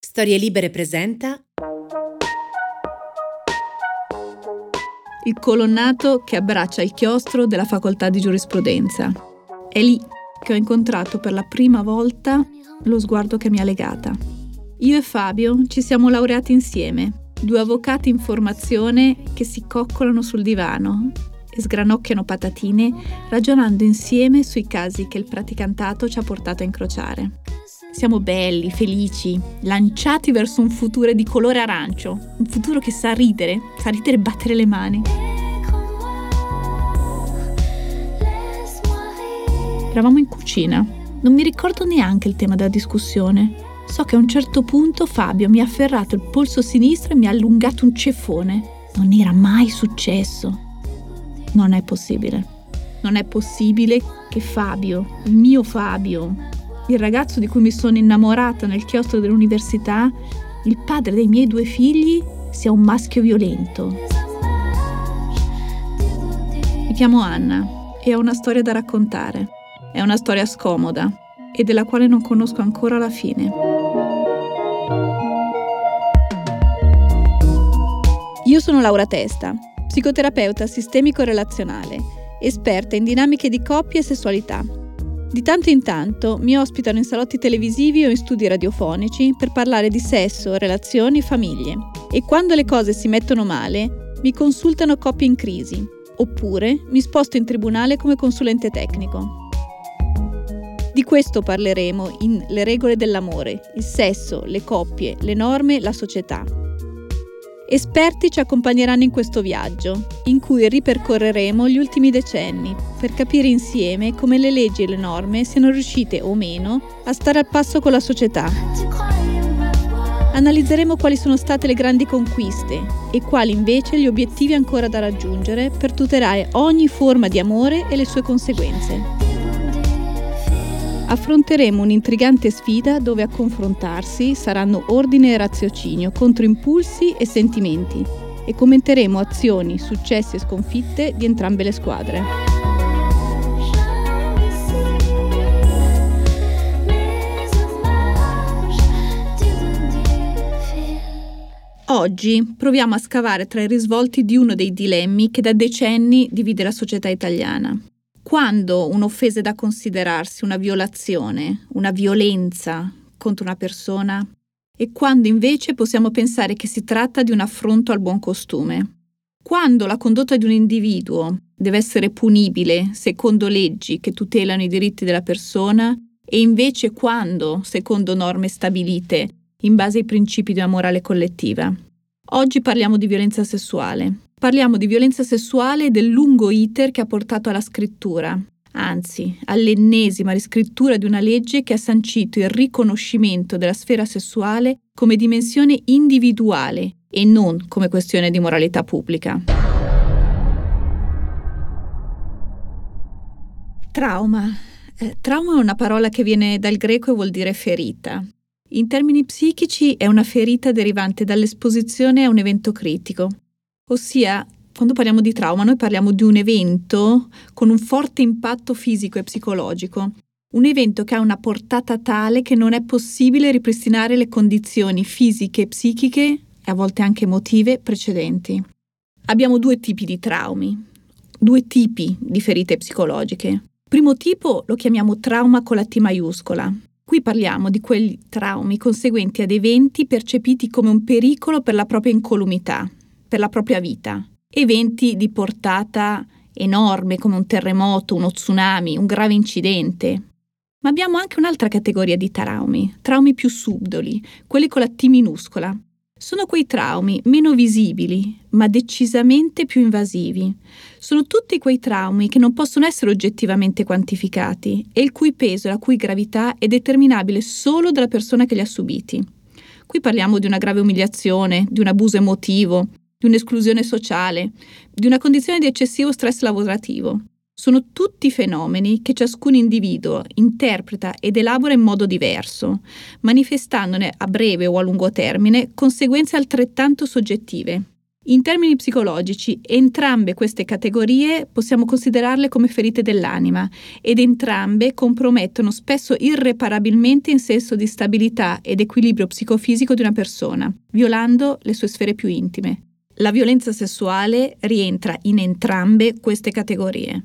Storie Libere presenta Il colonnato che abbraccia il chiostro della facoltà di giurisprudenza. È lì che ho incontrato per la prima volta lo sguardo che mi ha legata. Io e Fabio ci siamo laureati insieme, due avvocati in formazione che si coccolano sul divano e sgranocchiano patatine ragionando insieme sui casi che il praticantato ci ha portato a incrociare. Siamo belli, felici, lanciati verso un futuro di colore arancio, un futuro che sa ridere, sa ridere e battere le mani. Eravamo in cucina, non mi ricordo neanche il tema della discussione. So che a un certo punto Fabio mi ha afferrato il polso sinistro e mi ha allungato un ceffone. Non era mai successo. Non è possibile. Non è possibile che Fabio, il mio Fabio, il ragazzo di cui mi sono innamorata nel chiostro dell'università, il padre dei miei due figli, sia un maschio violento. Mi chiamo Anna e ho una storia da raccontare. È una storia scomoda e della quale non conosco ancora la fine. Io sono Laura Testa, psicoterapeuta sistemico-relazionale, esperta in dinamiche di coppia e sessualità. Di tanto in tanto mi ospitano in salotti televisivi o in studi radiofonici per parlare di sesso, relazioni, famiglie. E quando le cose si mettono male, mi consultano coppie in crisi, oppure mi sposto in tribunale come consulente tecnico. Di questo parleremo in Le regole dell'amore, il sesso, le coppie, le norme, la società. Esperti ci accompagneranno in questo viaggio, in cui ripercorreremo gli ultimi decenni, per capire insieme come le leggi e le norme siano riuscite o meno a stare al passo con la società. Analizzeremo quali sono state le grandi conquiste e quali invece gli obiettivi ancora da raggiungere per tutelare ogni forma di amore e le sue conseguenze affronteremo un'intrigante sfida dove a confrontarsi saranno ordine e raziocinio contro impulsi e sentimenti e commenteremo azioni, successi e sconfitte di entrambe le squadre. Oggi proviamo a scavare tra i risvolti di uno dei dilemmi che da decenni divide la società italiana quando un'offesa è da considerarsi una violazione, una violenza contro una persona e quando invece possiamo pensare che si tratta di un affronto al buon costume. Quando la condotta di un individuo deve essere punibile secondo leggi che tutelano i diritti della persona e invece quando secondo norme stabilite in base ai principi di una morale collettiva. Oggi parliamo di violenza sessuale, Parliamo di violenza sessuale e del lungo iter che ha portato alla scrittura, anzi all'ennesima riscrittura di una legge che ha sancito il riconoscimento della sfera sessuale come dimensione individuale e non come questione di moralità pubblica. Trauma. Eh, trauma è una parola che viene dal greco e vuol dire ferita. In termini psichici è una ferita derivante dall'esposizione a un evento critico, Ossia, quando parliamo di trauma, noi parliamo di un evento con un forte impatto fisico e psicologico, un evento che ha una portata tale che non è possibile ripristinare le condizioni fisiche psichiche e a volte anche emotive precedenti. Abbiamo due tipi di traumi, due tipi di ferite psicologiche. Primo tipo lo chiamiamo trauma con la T maiuscola. Qui parliamo di quei traumi conseguenti ad eventi percepiti come un pericolo per la propria incolumità, per la propria vita. Eventi di portata enorme come un terremoto, uno tsunami, un grave incidente. Ma abbiamo anche un'altra categoria di traumi, traumi più subdoli, quelli con la T minuscola. Sono quei traumi meno visibili, ma decisamente più invasivi. Sono tutti quei traumi che non possono essere oggettivamente quantificati e il cui peso e la cui gravità è determinabile solo dalla persona che li ha subiti. Qui parliamo di una grave umiliazione, di un abuso emotivo, di un'esclusione sociale, di una condizione di eccessivo stress lavorativo. Sono tutti fenomeni che ciascun individuo interpreta ed elabora in modo diverso, manifestandone a breve o a lungo termine conseguenze altrettanto soggettive. In termini psicologici, entrambe queste categorie possiamo considerarle come ferite dell'anima ed entrambe compromettono spesso irreparabilmente il senso di stabilità ed equilibrio psicofisico di una persona, violando le sue sfere più intime. La violenza sessuale rientra in entrambe queste categorie.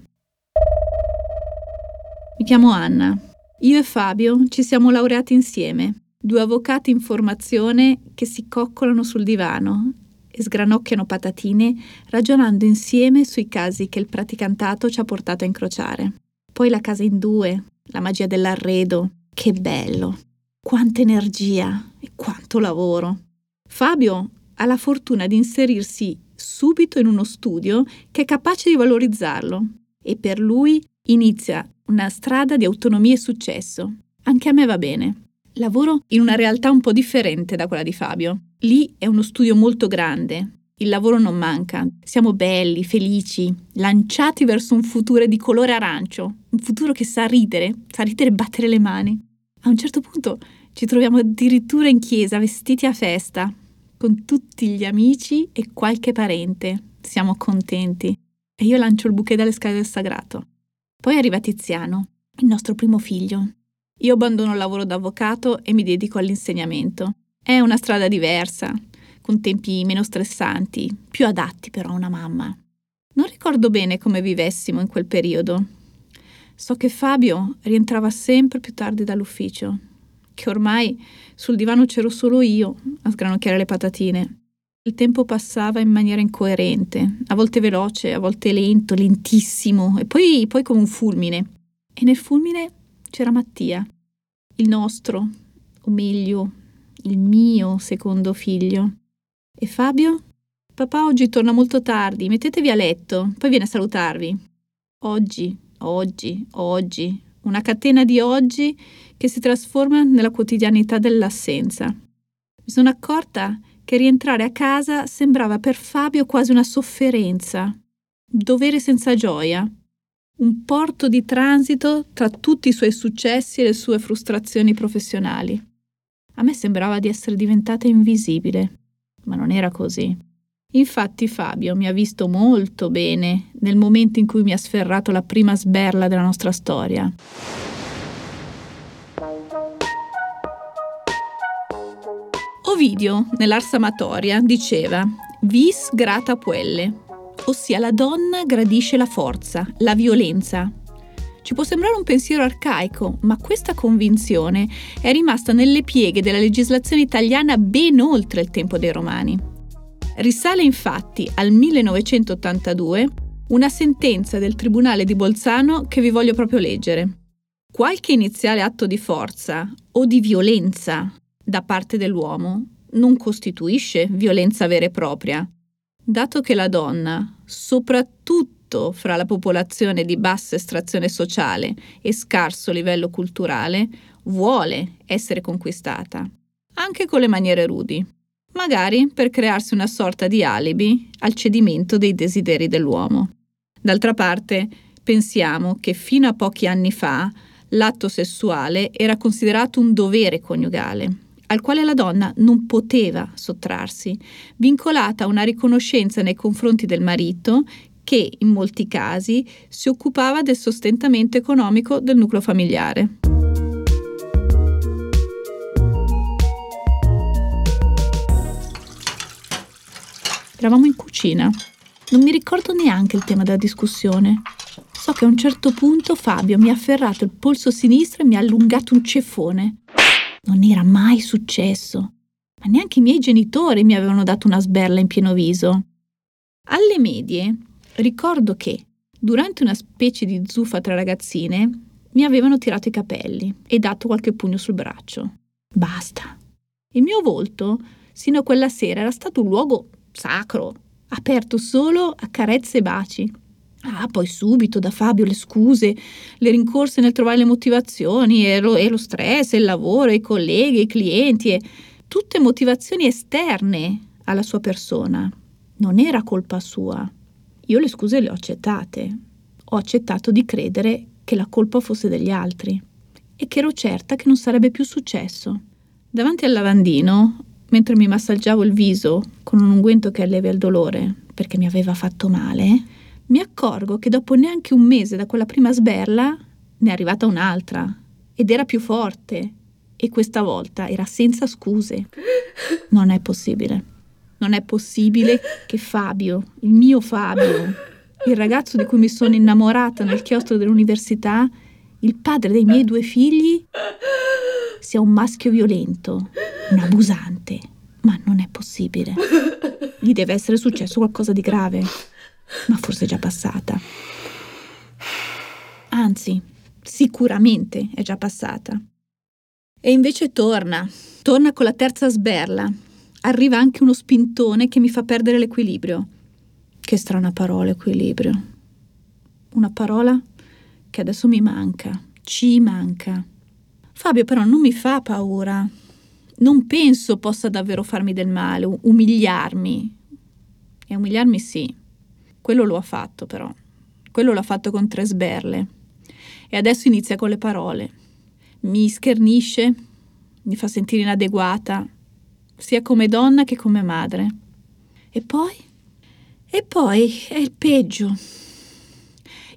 Mi chiamo Anna. Io e Fabio ci siamo laureati insieme, due avvocati in formazione che si coccolano sul divano e sgranocchiano patatine ragionando insieme sui casi che il praticantato ci ha portato a incrociare. Poi la casa in due, la magia dell'arredo, che bello! Quanta energia e quanto lavoro! Fabio ha la fortuna di inserirsi subito in uno studio che è capace di valorizzarlo e per lui inizia una strada di autonomia e successo. Anche a me va bene. Lavoro in una realtà un po' differente da quella di Fabio. Lì è uno studio molto grande. Il lavoro non manca. Siamo belli, felici, lanciati verso un futuro di colore arancio, un futuro che sa ridere, sa ridere e battere le mani. A un certo punto ci troviamo addirittura in chiesa, vestiti a festa, con tutti gli amici e qualche parente. Siamo contenti. E io lancio il bouquet dalle scale del sagrato. Poi arriva Tiziano, il nostro primo figlio, io abbandono il lavoro da avvocato e mi dedico all'insegnamento. È una strada diversa, con tempi meno stressanti, più adatti però a una mamma. Non ricordo bene come vivessimo in quel periodo. So che Fabio rientrava sempre più tardi dall'ufficio, che ormai sul divano c'ero solo io a sgranocchiare le patatine. Il tempo passava in maniera incoerente, a volte veloce, a volte lento, lentissimo, e poi, poi come un fulmine. E nel fulmine c'era Mattia, il nostro, o meglio, il mio secondo figlio. E Fabio? Papà oggi torna molto tardi, mettetevi a letto, poi viene a salutarvi. Oggi, oggi, oggi, una catena di oggi che si trasforma nella quotidianità dell'assenza. Mi sono accorta che rientrare a casa sembrava per Fabio quasi una sofferenza, un dovere senza gioia un porto di transito tra tutti i suoi successi e le sue frustrazioni professionali. A me sembrava di essere diventata invisibile, ma non era così. Infatti Fabio mi ha visto molto bene nel momento in cui mi ha sferrato la prima sberla della nostra storia. Ovidio, nell'Ars Amatoria, diceva Vis grata puelle, ossia la donna gradisce la forza, la violenza. Ci può sembrare un pensiero arcaico, ma questa convinzione è rimasta nelle pieghe della legislazione italiana ben oltre il tempo dei Romani. Risale infatti al 1982 una sentenza del Tribunale di Bolzano che vi voglio proprio leggere. Qualche iniziale atto di forza o di violenza da parte dell'uomo non costituisce violenza vera e propria, Dato che la donna, soprattutto fra la popolazione di bassa estrazione sociale e scarso livello culturale, vuole essere conquistata, anche con le maniere rudi, magari per crearsi una sorta di alibi al cedimento dei desideri dell'uomo. D'altra parte, pensiamo che fino a pochi anni fa l'atto sessuale era considerato un dovere coniugale al quale la donna non poteva sottrarsi, vincolata a una riconoscenza nei confronti del marito che, in molti casi, si occupava del sostentamento economico del nucleo familiare. Eravamo in cucina. Non mi ricordo neanche il tema della discussione. So che a un certo punto Fabio mi ha afferrato il polso sinistro e mi ha allungato un ceffone. Non era mai successo, ma neanche i miei genitori mi avevano dato una sberla in pieno viso. Alle medie ricordo che, durante una specie di zuffa tra ragazzine, mi avevano tirato i capelli e dato qualche pugno sul braccio. Basta. Il mio volto, sino a quella sera, era stato un luogo sacro, aperto solo a carezze e baci. Ah, poi subito da Fabio le scuse, le rincorse nel trovare le motivazioni, e lo, e lo stress, il lavoro, i colleghi, i clienti, e tutte motivazioni esterne alla sua persona. Non era colpa sua. Io le scuse le ho accettate. Ho accettato di credere che la colpa fosse degli altri e che ero certa che non sarebbe più successo. Davanti al lavandino, mentre mi massaggiavo il viso con un unguento che allevia il dolore, perché mi aveva fatto male, mi accorgo che dopo neanche un mese da quella prima sberla ne è arrivata un'altra ed era più forte e questa volta era senza scuse. Non è possibile. Non è possibile che Fabio, il mio Fabio, il ragazzo di cui mi sono innamorata nel chiostro dell'università, il padre dei miei due figli, sia un maschio violento, un abusante. Ma non è possibile. Gli deve essere successo qualcosa di grave, ma forse è già passata. Anzi, sicuramente è già passata. E invece torna, torna con la terza sberla. Arriva anche uno spintone che mi fa perdere l'equilibrio. Che strana parola, equilibrio. Una parola che adesso mi manca, ci manca. Fabio però non mi fa paura. Non penso possa davvero farmi del male, umiliarmi. E umiliarmi sì. Quello lo ha fatto però. Quello l'ha fatto con tre sberle. E adesso inizia con le parole mi schernisce, mi fa sentire inadeguata, sia come donna che come madre. E poi? E poi è il peggio.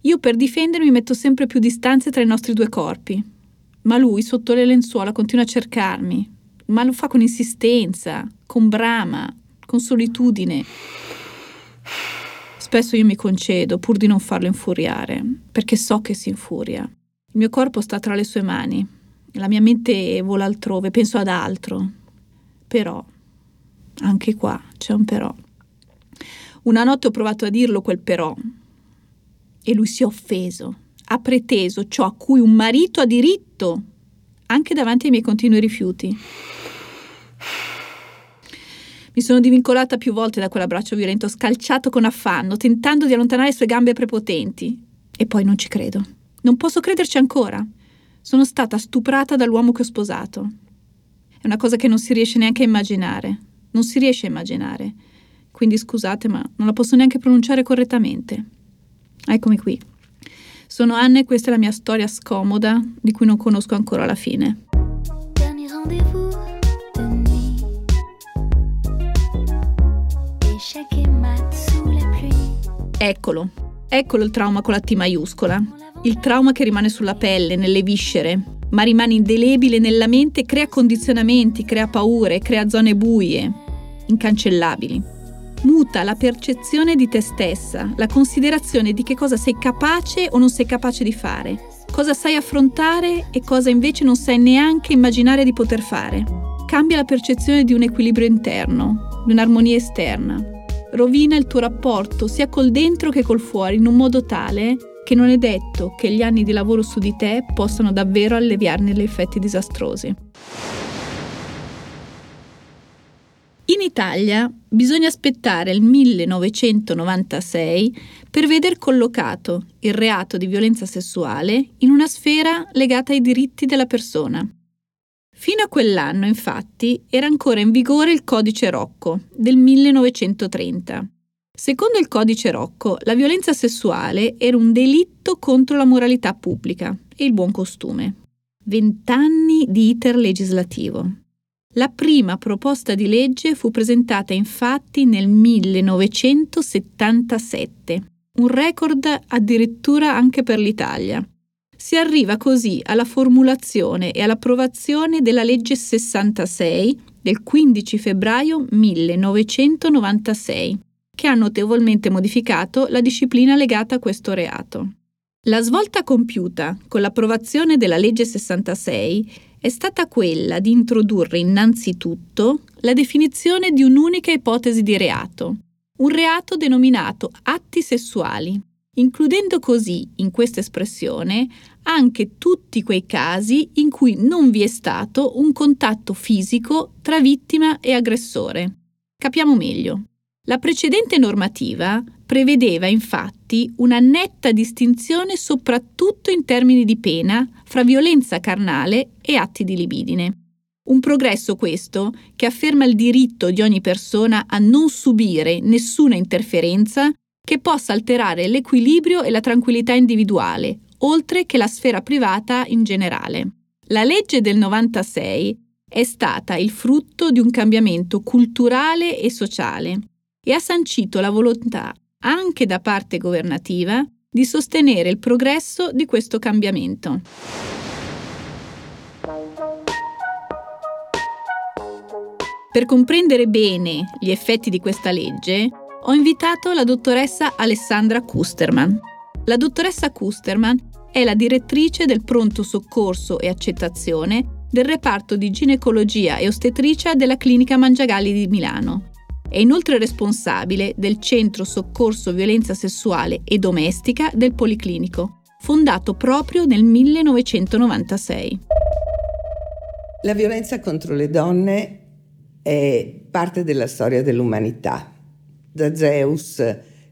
Io per difendermi metto sempre più distanze tra i nostri due corpi, ma lui sotto le lenzuola continua a cercarmi, ma lo fa con insistenza, con brama, con solitudine. Spesso io mi concedo pur di non farlo infuriare, perché so che si infuria. Il mio corpo sta tra le sue mani la mia mente vola altrove, penso ad altro. Però, anche qua c'è un però. Una notte ho provato a dirlo quel però e lui si è offeso, ha preteso ciò a cui un marito ha diritto, anche davanti ai miei continui rifiuti. Mi sono divincolata più volte da quell'abbraccio violento, scalciato con affanno, tentando di allontanare le sue gambe prepotenti. E poi non ci credo. Non posso crederci ancora. Sono stata stuprata dall'uomo che ho sposato. È una cosa che non si riesce neanche a immaginare. Non si riesce a immaginare. Quindi scusate, ma non la posso neanche pronunciare correttamente. Eccomi qui. Sono Anne e questa è la mia storia scomoda di cui non conosco ancora la fine. Eccolo, eccolo il trauma con la T maiuscola. Il trauma che rimane sulla pelle, nelle viscere, ma rimane indelebile nella mente e crea condizionamenti, crea paure, crea zone buie, incancellabili. Muta la percezione di te stessa, la considerazione di che cosa sei capace o non sei capace di fare, cosa sai affrontare e cosa invece non sai neanche immaginare di poter fare. Cambia la percezione di un equilibrio interno, di un'armonia esterna. Rovina il tuo rapporto sia col dentro che col fuori in un modo tale che non è detto che gli anni di lavoro su di te possano davvero alleviarne gli effetti disastrosi. In Italia bisogna aspettare il 1996 per veder collocato il reato di violenza sessuale in una sfera legata ai diritti della persona. Fino a quell'anno, infatti, era ancora in vigore il codice Rocco del 1930 Secondo il codice Rocco, la violenza sessuale era un delitto contro la moralità pubblica e il buon costume. Vent'anni di iter legislativo. La prima proposta di legge fu presentata infatti nel 1977, un record addirittura anche per l'Italia. Si arriva così alla formulazione e all'approvazione della legge 66 del 15 febbraio 1996 che ha notevolmente modificato la disciplina legata a questo reato. La svolta compiuta con l'approvazione della legge 66 è stata quella di introdurre innanzitutto la definizione di un'unica ipotesi di reato, un reato denominato atti sessuali, includendo così in questa espressione anche tutti quei casi in cui non vi è stato un contatto fisico tra vittima e aggressore. Capiamo meglio. La precedente normativa prevedeva infatti una netta distinzione soprattutto in termini di pena fra violenza carnale e atti di libidine. Un progresso questo che afferma il diritto di ogni persona a non subire nessuna interferenza che possa alterare l'equilibrio e la tranquillità individuale, oltre che la sfera privata in generale. La legge del 96 è stata il frutto di un cambiamento culturale e sociale e ha sancito la volontà, anche da parte governativa, di sostenere il progresso di questo cambiamento. Per comprendere bene gli effetti di questa legge, ho invitato la dottoressa Alessandra Kusterman. La dottoressa Kusterman è la direttrice del pronto soccorso e accettazione del reparto di ginecologia e ostetricia della clinica Mangiagalli di Milano. È inoltre responsabile del Centro Soccorso Violenza Sessuale e Domestica del Policlinico, fondato proprio nel 1996. La violenza contro le donne è parte della storia dell'umanità. Da Zeus,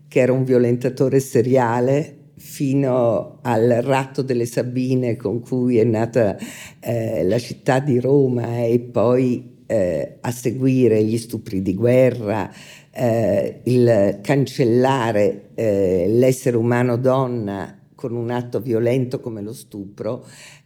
che era un violentatore seriale, fino al ratto delle Sabine con cui è nata eh, la città di Roma e poi eh, a seguire gli stupri di guerra, eh, il cancellare eh, l'essere umano donna con un atto violento come lo stupro,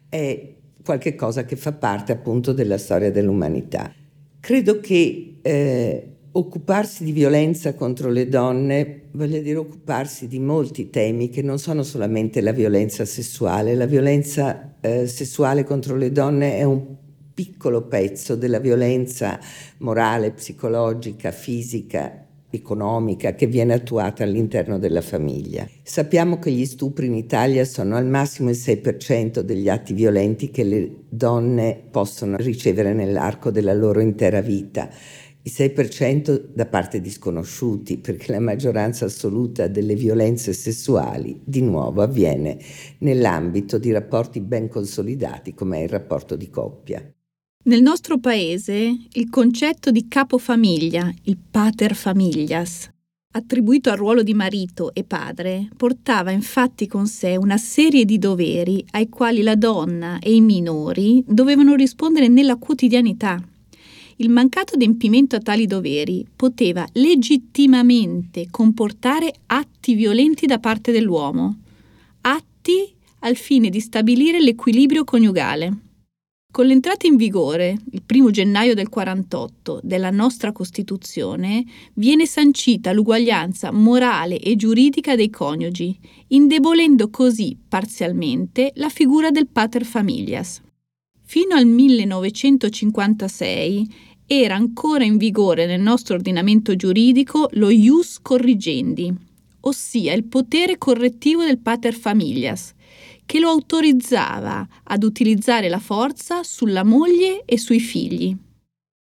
è qualcosa che fa parte appunto della storia dell'umanità. Credo che eh, occuparsi di violenza contro le donne voglia dire occuparsi di molti temi che non sono solamente la violenza sessuale. La violenza eh, sessuale contro le donne è un piccolo pezzo della violenza morale, psicologica, fisica economica che viene attuata all'interno della famiglia. Sappiamo che gli stupri in Italia sono al massimo il 6% degli atti violenti che le donne possono ricevere nell'arco della loro intera vita. Il 6% da parte di sconosciuti, perché la maggioranza assoluta delle violenze sessuali di nuovo avviene nell'ambito di rapporti ben consolidati come è il rapporto di coppia. Nel nostro paese il concetto di capofamiglia, il pater familias, attribuito al ruolo di marito e padre, portava infatti con sé una serie di doveri ai quali la donna e i minori dovevano rispondere nella quotidianità. Il mancato adempimento a tali doveri poteva legittimamente comportare atti violenti da parte dell'uomo, atti al fine di stabilire l'equilibrio coniugale. Con l'entrata in vigore, il 1 gennaio del 48, della nostra Costituzione, viene sancita l'uguaglianza morale e giuridica dei coniugi, indebolendo così parzialmente la figura del pater familias. Fino al 1956 era ancora in vigore nel nostro ordinamento giuridico lo ius corrigendi, ossia il potere correttivo del pater familias, che lo autorizzava ad utilizzare la forza sulla moglie e sui figli.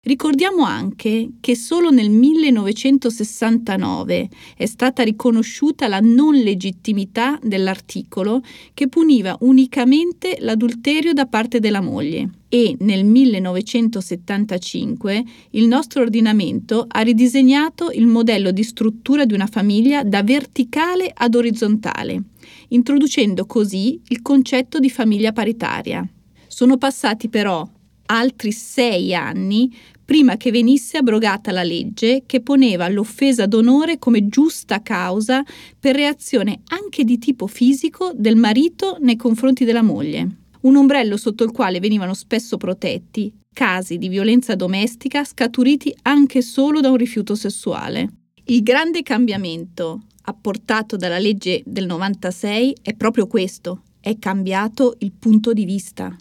Ricordiamo anche che solo nel 1969 è stata riconosciuta la non legittimità dell'articolo che puniva unicamente l'adulterio da parte della moglie e nel 1975 il nostro ordinamento ha ridisegnato il modello di struttura di una famiglia da verticale ad orizzontale, introducendo così il concetto di famiglia paritaria. Sono passati però altri sei anni prima che venisse abrogata la legge che poneva l'offesa d'onore come giusta causa per reazione anche di tipo fisico del marito nei confronti della moglie. Un ombrello sotto il quale venivano spesso protetti casi di violenza domestica scaturiti anche solo da un rifiuto sessuale. Il grande cambiamento apportato dalla legge del 96 è proprio questo, è cambiato il punto di vista.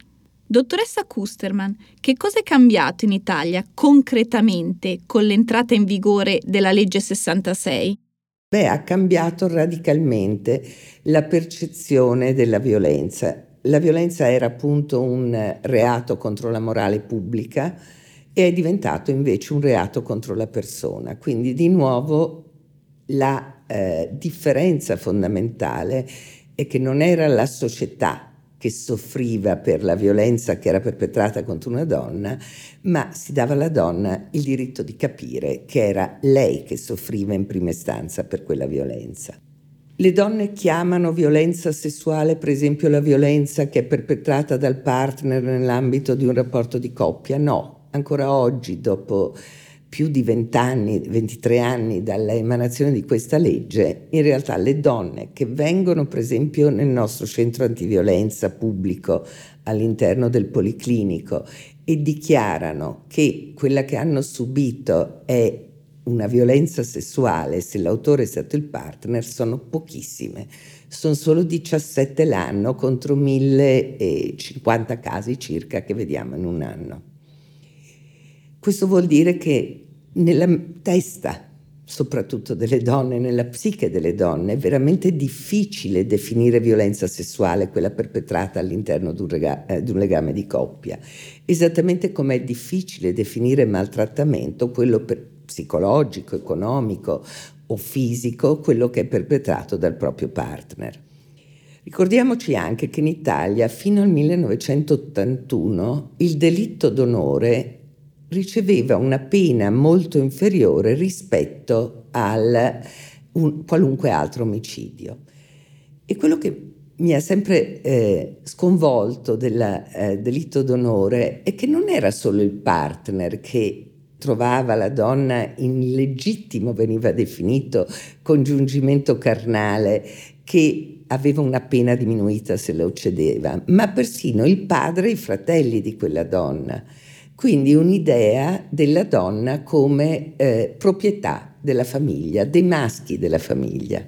Dottoressa Kusterman, che cosa è cambiato in Italia concretamente con l'entrata in vigore della legge 66? Beh, ha cambiato radicalmente la percezione della violenza. La violenza era appunto un reato contro la morale pubblica e è diventato invece un reato contro la persona. Quindi di nuovo la eh, differenza fondamentale è che non era la società che soffriva per la violenza che era perpetrata contro una donna, ma si dava alla donna il diritto di capire che era lei che soffriva in prima istanza per quella violenza. Le donne chiamano violenza sessuale, per esempio, la violenza che è perpetrata dal partner nell'ambito di un rapporto di coppia? No, ancora oggi, dopo più di 20 anni, 23 anni dall'emanazione di questa legge, in realtà le donne che vengono per esempio nel nostro centro antiviolenza pubblico all'interno del policlinico e dichiarano che quella che hanno subito è una violenza sessuale, se l'autore è stato il partner, sono pochissime. Sono solo 17 l'anno contro 1050 casi circa che vediamo in un anno. Questo vuol dire che nella testa, soprattutto delle donne, nella psiche delle donne, è veramente difficile definire violenza sessuale quella perpetrata all'interno di un, rega- eh, di un legame di coppia, esattamente come è difficile definire maltrattamento quello psicologico, economico o fisico, quello che è perpetrato dal proprio partner. Ricordiamoci anche che in Italia fino al 1981 il delitto d'onore riceveva una pena molto inferiore rispetto a qualunque altro omicidio. E quello che mi ha sempre eh, sconvolto del eh, delitto d'onore è che non era solo il partner che trovava la donna in illegittimo, veniva definito congiungimento carnale, che aveva una pena diminuita se lo cedeva, ma persino il padre e i fratelli di quella donna. Quindi un'idea della donna come eh, proprietà della famiglia, dei maschi della famiglia.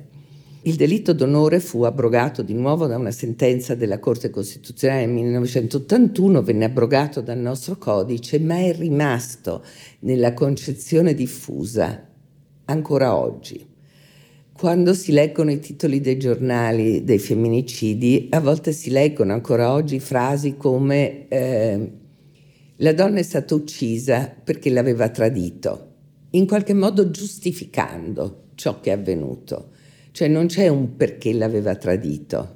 Il delitto d'onore fu abrogato di nuovo da una sentenza della Corte Costituzionale nel 1981, venne abrogato dal nostro codice, ma è rimasto nella concezione diffusa ancora oggi. Quando si leggono i titoli dei giornali dei femminicidi, a volte si leggono ancora oggi frasi come eh, la donna è stata uccisa perché l'aveva tradito, in qualche modo giustificando ciò che è avvenuto. Cioè non c'è un perché l'aveva tradito,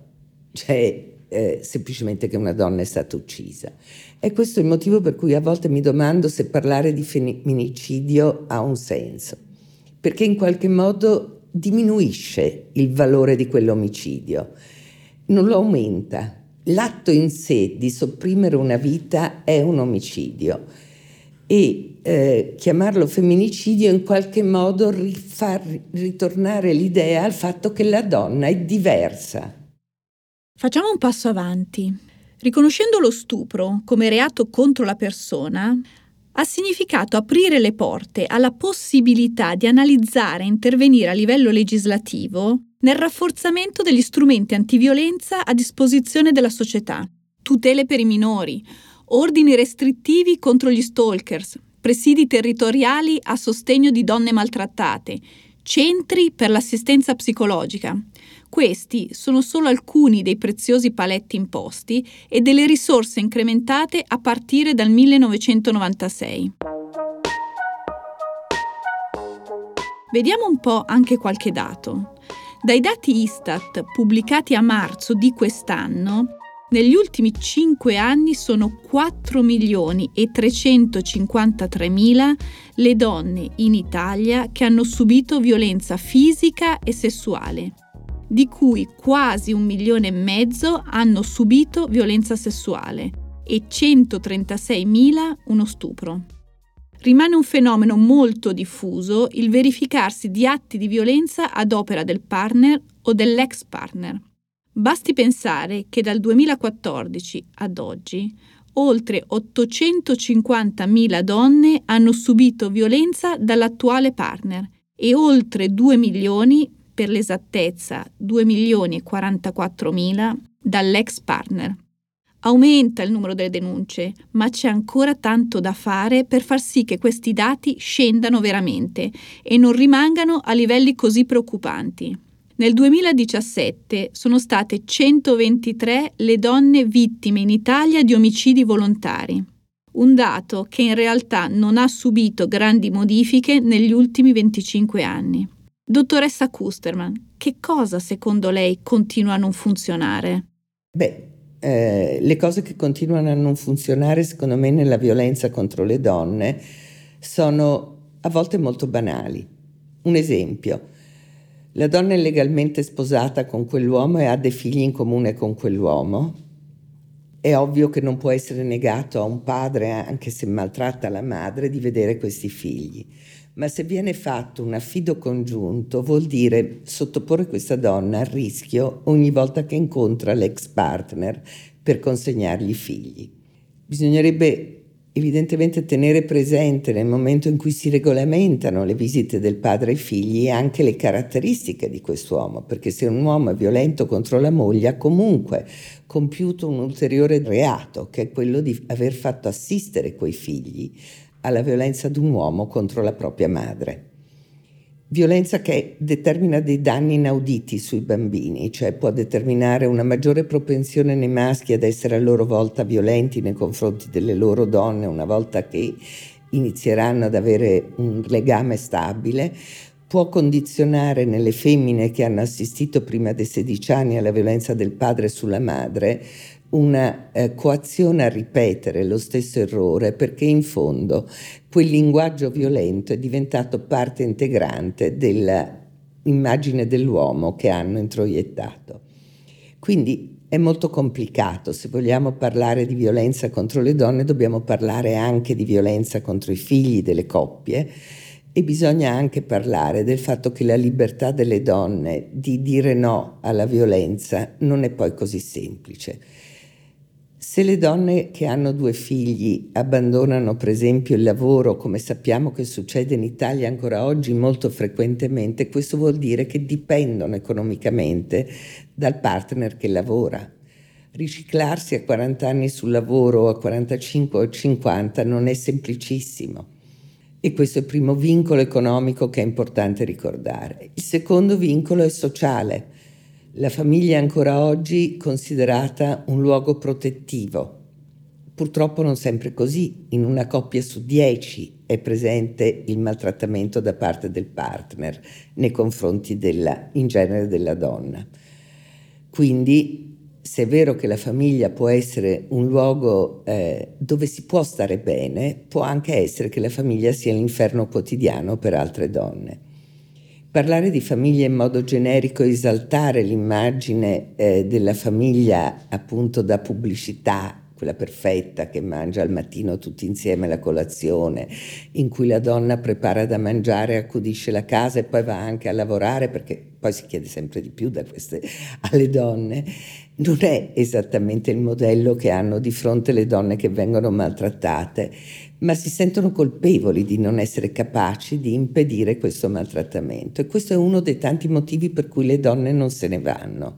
c'è eh, semplicemente che una donna è stata uccisa. E questo è il motivo per cui a volte mi domando se parlare di femminicidio ha un senso, perché in qualche modo diminuisce il valore di quell'omicidio, non lo aumenta, l'atto in sé di sopprimere una vita è un omicidio e eh, chiamarlo femminicidio in qualche modo far ritornare l'idea al fatto che la donna è diversa. Facciamo un passo avanti. Riconoscendo lo stupro come reato contro la persona, ha significato aprire le porte alla possibilità di analizzare e intervenire a livello legislativo nel rafforzamento degli strumenti antiviolenza a disposizione della società, tutele per i minori, ordini restrittivi contro gli stalkers, presidi territoriali a sostegno di donne maltrattate, centri per l'assistenza psicologica. Questi sono solo alcuni dei preziosi paletti imposti e delle risorse incrementate a partire dal 1996. Vediamo un po' anche qualche dato. Dai dati Istat pubblicati a marzo di quest'anno, negli ultimi 5 anni sono 4 milioni e 353 mila le donne in Italia che hanno subito violenza fisica e sessuale, di cui quasi un milione e mezzo hanno subito violenza sessuale e 136 mila uno stupro rimane un fenomeno molto diffuso il verificarsi di atti di violenza ad opera del partner o dell'ex partner. Basti pensare che dal 2014 ad oggi oltre 850.000 donne hanno subito violenza dall'attuale partner e oltre 2 milioni, per l'esattezza 2 milioni e 44.000, dall'ex partner. Aumenta il numero delle denunce, ma c'è ancora tanto da fare per far sì che questi dati scendano veramente e non rimangano a livelli così preoccupanti. Nel 2017 sono state 123 le donne vittime in Italia di omicidi volontari, un dato che in realtà non ha subito grandi modifiche negli ultimi 25 anni. Dottoressa Kusterman, che cosa secondo lei continua a non funzionare? Beh, eh, le cose che continuano a non funzionare, secondo me, nella violenza contro le donne sono a volte molto banali. Un esempio, la donna è legalmente sposata con quell'uomo e ha dei figli in comune con quell'uomo è ovvio che non può essere negato a un padre, anche se maltratta la madre, di vedere questi figli. Ma se viene fatto un affido congiunto vuol dire sottoporre questa donna al rischio ogni volta che incontra l'ex partner per consegnargli i figli. Bisognerebbe evidentemente tenere presente nel momento in cui si regolamentano le visite del padre ai figli anche le caratteristiche di quest'uomo, perché se un uomo è violento contro la moglie ha comunque compiuto un ulteriore reato, che è quello di aver fatto assistere quei figli alla violenza di un uomo contro la propria madre. Violenza che determina dei danni inauditi sui bambini, cioè può determinare una maggiore propensione nei maschi ad essere a loro volta violenti nei confronti delle loro donne una volta che inizieranno ad avere un legame stabile, può condizionare nelle femmine che hanno assistito prima dei 16 anni alla violenza del padre sulla madre una eh, coazione a ripetere lo stesso errore perché in fondo quel linguaggio violento è diventato parte integrante dell'immagine dell'uomo che hanno introiettato. Quindi è molto complicato, se vogliamo parlare di violenza contro le donne dobbiamo parlare anche di violenza contro i figli delle coppie e bisogna anche parlare del fatto che la libertà delle donne di dire no alla violenza non è poi così semplice. Se le donne che hanno due figli abbandonano per esempio il lavoro, come sappiamo che succede in Italia ancora oggi molto frequentemente, questo vuol dire che dipendono economicamente dal partner che lavora. Riciclarsi a 40 anni sul lavoro, a 45 o 50 non è semplicissimo. E questo è il primo vincolo economico che è importante ricordare. Il secondo vincolo è sociale la famiglia è ancora oggi considerata un luogo protettivo. Purtroppo non sempre così. In una coppia su dieci è presente il maltrattamento da parte del partner nei confronti della, in genere della donna. Quindi, se è vero che la famiglia può essere un luogo eh, dove si può stare bene, può anche essere che la famiglia sia l'inferno quotidiano per altre donne. Parlare di famiglia in modo generico, esaltare l'immagine eh, della famiglia appunto da pubblicità, quella perfetta che mangia al mattino tutti insieme la colazione, in cui la donna prepara da mangiare, accudisce la casa e poi va anche a lavorare perché poi si chiede sempre di più da queste alle donne, non è esattamente il modello che hanno di fronte le donne che vengono maltrattate, ma si sentono colpevoli di non essere capaci di impedire questo maltrattamento e questo è uno dei tanti motivi per cui le donne non se ne vanno,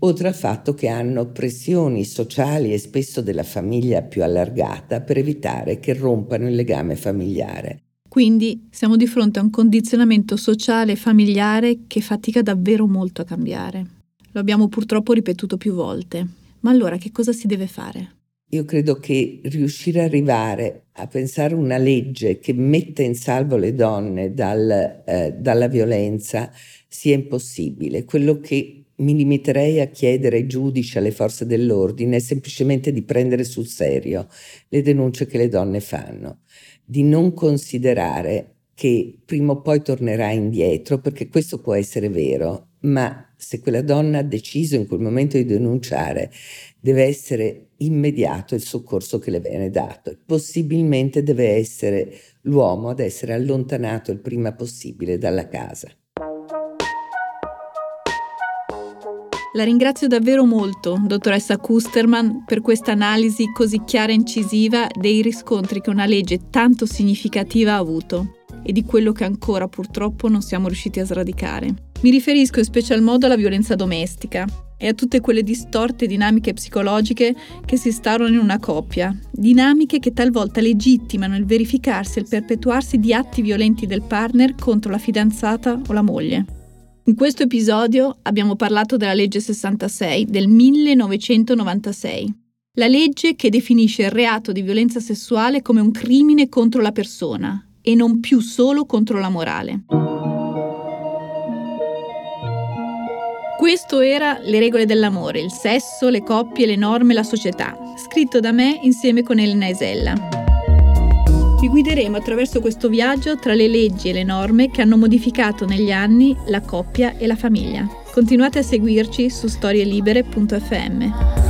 oltre al fatto che hanno pressioni sociali e spesso della famiglia più allargata per evitare che rompano il legame familiare. Quindi siamo di fronte a un condizionamento sociale e familiare che fatica davvero molto a cambiare. Lo abbiamo purtroppo ripetuto più volte. Ma allora che cosa si deve fare? Io credo che riuscire ad arrivare a pensare una legge che metta in salvo le donne dal, eh, dalla violenza sia impossibile. Quello che mi limiterei a chiedere ai giudici, alle forze dell'ordine, è semplicemente di prendere sul serio le denunce che le donne fanno, di non considerare che prima o poi tornerà indietro, perché questo può essere vero, ma se quella donna ha deciso in quel momento di denunciare, deve essere immediato il soccorso che le viene dato. Possibilmente deve essere l'uomo ad essere allontanato il prima possibile dalla casa. La ringrazio davvero molto, dottoressa Kusterman, per questa analisi così chiara e incisiva dei riscontri che una legge tanto significativa ha avuto e di quello che ancora purtroppo non siamo riusciti a sradicare. Mi riferisco in special modo alla violenza domestica, e a tutte quelle distorte dinamiche psicologiche che si instaurano in una coppia, dinamiche che talvolta legittimano il verificarsi e il perpetuarsi di atti violenti del partner contro la fidanzata o la moglie. In questo episodio abbiamo parlato della legge 66 del 1996, la legge che definisce il reato di violenza sessuale come un crimine contro la persona e non più solo contro la morale. Questo era Le regole dell'amore, il sesso, le coppie, le norme, la società, scritto da me insieme con Elena Isella. Vi guideremo attraverso questo viaggio tra le leggi e le norme che hanno modificato negli anni la coppia e la famiglia. Continuate a seguirci su storielibere.fm.